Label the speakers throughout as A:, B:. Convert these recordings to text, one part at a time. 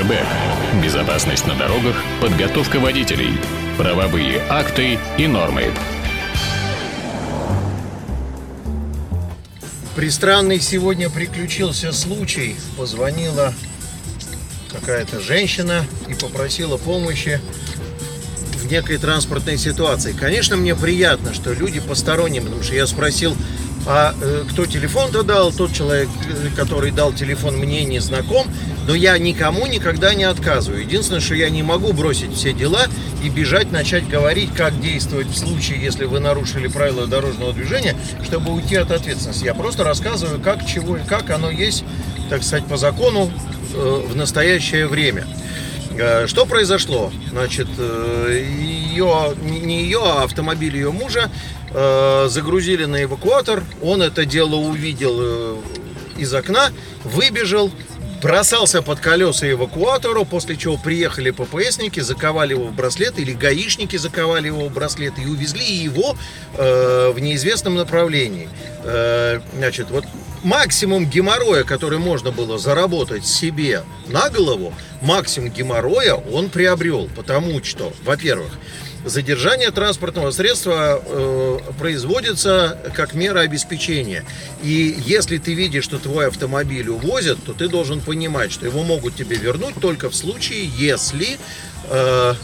A: Airbag. Безопасность на дорогах, подготовка водителей, правовые акты и нормы.
B: Пристранный сегодня приключился случай. Позвонила какая-то женщина и попросила помощи в некой транспортной ситуации. Конечно, мне приятно, что люди посторонние, потому что я спросил, а э, кто телефон-то дал, тот человек, э, который дал телефон, мне не знаком, но я никому никогда не отказываю. Единственное, что я не могу бросить все дела и бежать, начать говорить, как действовать в случае, если вы нарушили правила дорожного движения, чтобы уйти от ответственности. Я просто рассказываю, как, чего и как оно есть, так сказать, по закону э, в настоящее время. Э, Что произошло? Значит, э, ее, не ее, а автомобиль ее мужа загрузили на эвакуатор. Он это дело увидел э, из окна, выбежал, бросался под колеса эвакуатору, после чего приехали ППСники, заковали его в браслет, или гаишники заковали его в браслет и увезли его э, в неизвестном направлении. Э, значит, вот максимум геморроя, который можно было заработать себе на голову, максимум геморроя он приобрел, потому что, во-первых, задержание транспортного средства э, производится как мера обеспечения. И если ты видишь, что твой автомобиль увозят, то ты должен понимать, что его могут тебе вернуть только в случае, если э,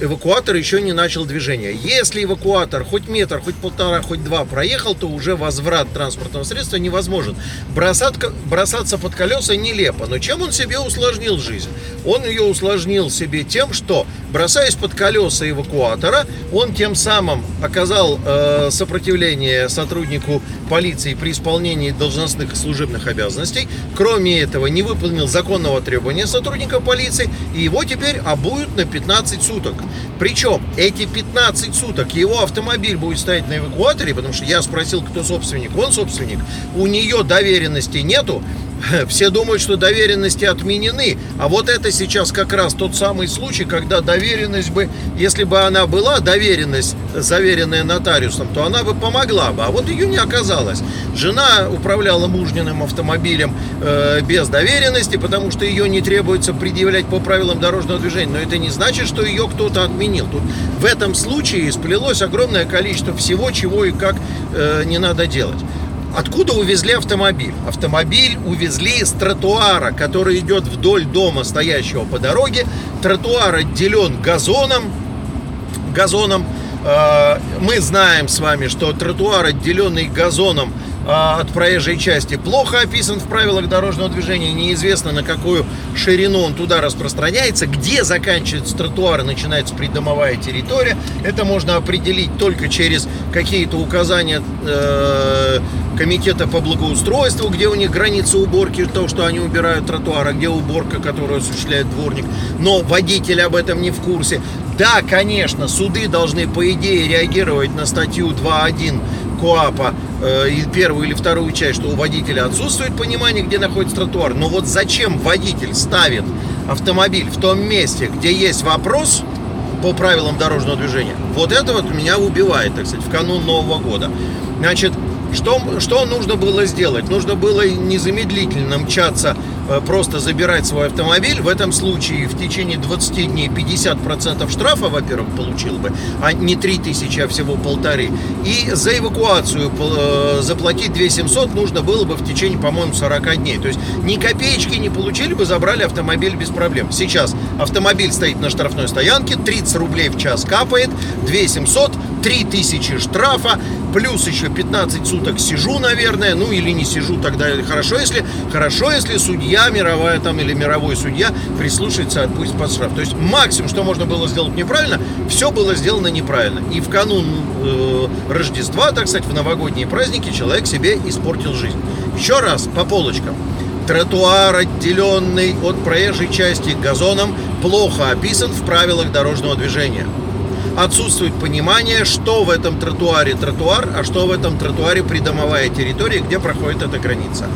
B: эвакуатор еще не начал движение. Если эвакуатор хоть метр, хоть полтора, хоть два проехал, то уже возврат транспортного средства невозможен. Бросат, бросаться под колеса нелепо. Но чем он себе усложнил жизнь? Он ее усложнил себе тем, что бросаясь под колеса эвакуатора, он тем самым оказал э, сопротивление сотруднику полиции при исполнении должностных и служебных обязанностей. Кроме этого, не выполнил законного требования сотрудника полиции, и его теперь обуют на 15 суток. Причем эти 15 суток его автомобиль будет стоять на эвакуаторе, потому что я спросил, кто собственник, он собственник, у нее доверенности нету, все думают, что доверенности отменены, а вот это сейчас как раз тот самый случай, когда доверенность бы, если бы она была, доверенность, заверенная нотариусом, то она бы помогла бы, а вот ее не оказалось. Жена управляла мужниным автомобилем э, без доверенности, потому что ее не требуется предъявлять по правилам дорожного движения, но это не значит, что ее кто-то отменил. Тут в этом случае сплелось огромное количество всего, чего и как э, не надо делать. Откуда увезли автомобиль? Автомобиль увезли с тротуара, который идет вдоль дома, стоящего по дороге. Тротуар отделен газоном. Газоном. Э, Мы знаем с вами, что тротуар, отделенный газоном от проезжей части, плохо описан в правилах дорожного движения. Неизвестно, на какую ширину он туда распространяется. Где заканчивается тротуар и начинается придомовая территория. Это можно определить только через какие-то указания э, комитета по благоустройству, где у них граница уборки, то, что они убирают тротуар, а где уборка, которую осуществляет дворник. Но водитель об этом не в курсе. Да, конечно, суды должны, по идее, реагировать на статью 2.1 КОАПа первую или вторую часть, что у водителя отсутствует понимание, где находится тротуар. Но вот зачем водитель ставит автомобиль в том месте, где есть вопрос по правилам дорожного движения? Вот это вот меня убивает, так сказать, в канун Нового года. Значит, что, что нужно было сделать? Нужно было незамедлительно мчаться, э, просто забирать свой автомобиль. В этом случае в течение 20 дней 50% штрафа, во-первых, получил бы, а не 3000, а всего полторы. И за эвакуацию э, заплатить 2700 нужно было бы в течение, по-моему, 40 дней. То есть ни копеечки не получили бы, забрали автомобиль без проблем. Сейчас автомобиль стоит на штрафной стоянке, 30 рублей в час капает, 2700, 3000 штрафа, плюс еще 15 суток сижу, наверное, ну или не сижу, тогда хорошо, если хорошо, если судья мировая там или мировой судья прислушается, отпустит под штраф. То есть максимум, что можно было сделать неправильно, все было сделано неправильно. И в канун э, Рождества, так сказать, в новогодние праздники человек себе испортил жизнь. Еще раз по полочкам. Тротуар, отделенный от проезжей части газоном, плохо описан в правилах дорожного движения. Отсутствует понимание, что в этом тротуаре тротуар, а что в этом тротуаре придомовая территория, где проходит эта граница.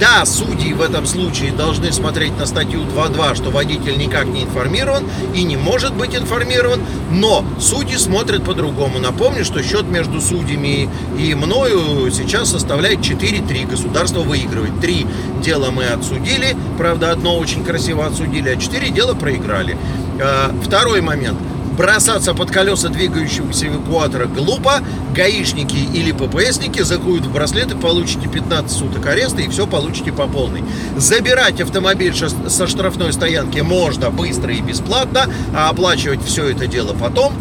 B: Да, судьи в этом случае должны смотреть на статью 2.2, что водитель никак не информирован и не может быть информирован, но судьи смотрят по-другому. Напомню, что счет между судьями и мною сейчас составляет 4-3. Государство выигрывает. Три дела мы отсудили, правда, одно очень красиво отсудили, а четыре дела проиграли. А, второй момент – бросаться под колеса двигающегося эвакуатора глупо. Гаишники или ППСники закуют в браслеты, получите 15 суток ареста и все получите по полной. Забирать автомобиль со штрафной стоянки можно быстро и бесплатно, а оплачивать все это дело потом.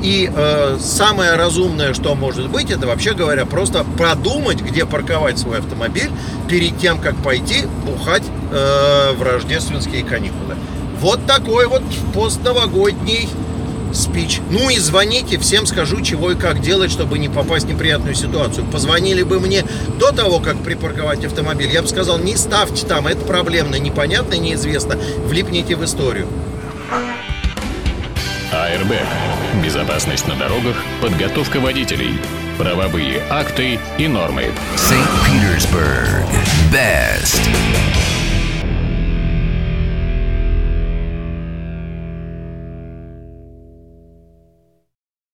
B: И э, самое разумное, что может быть, это вообще говоря, просто продумать, где парковать свой автомобиль перед тем, как пойти бухать э, в рождественские каникулы. Вот такой вот постновогодний спич. Ну и звоните, всем скажу, чего и как делать, чтобы не попасть в неприятную ситуацию. Позвонили бы мне до того, как припарковать автомобиль, я бы сказал, не ставьте там, это проблемно, непонятно, неизвестно, влипните в историю.
A: АРБ. Безопасность на дорогах, подготовка водителей, правовые акты и нормы.
C: St. Petersburg. Best.